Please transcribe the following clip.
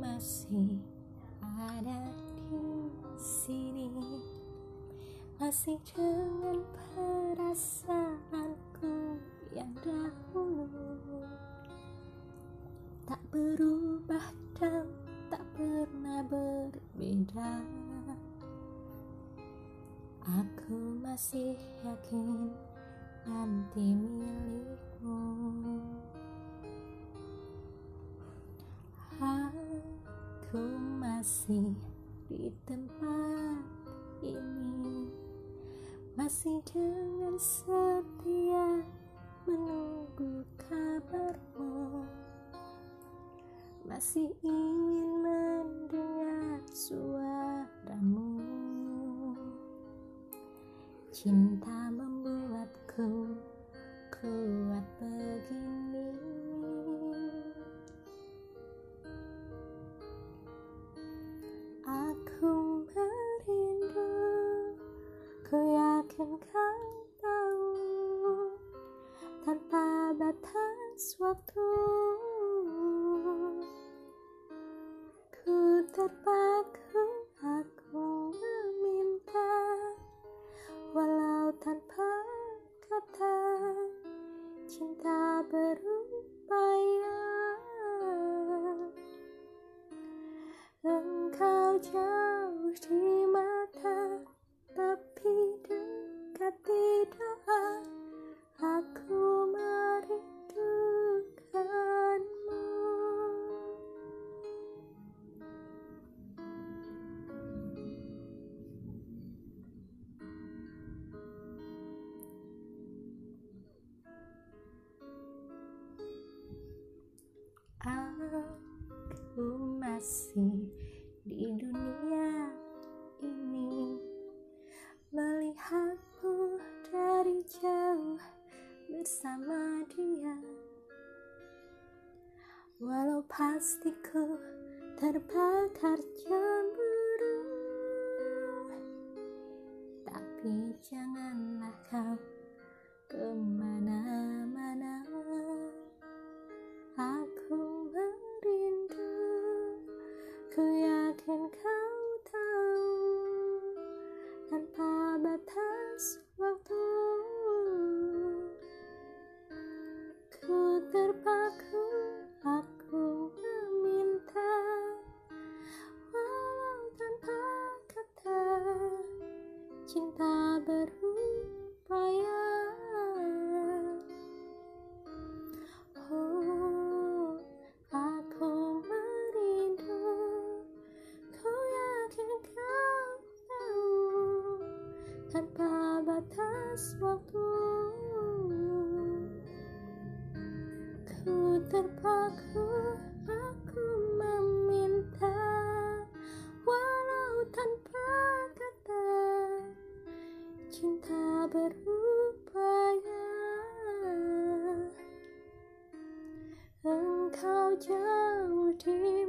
masih ada di sini. Masih dengan perasaanku yang dahulu. Tak berubah dan tak pernah berbeda. Aku masih yakin nanti milikmu Aku masih di tempat ini. Masih dengan setia menunggu kabarmu. Masih ingin mendengar suaramu. Cinta membuatku kuat Aku merindu Ku yakin kau tahu Tanpa batas waktu Ku terpaku Aku meminta Walau tanpa kata Cinta berupaya masih di dunia ini. Melihatmu dari jauh bersama dia. Walau pastiku terbakar cemburu Tapi janganlah kau ke mana-mana Cinta berupaya. Oh, aku merindu Ku yakin kau tahu Tanpa batas waktu. Ku terpaku berupaya. Engkau jauh di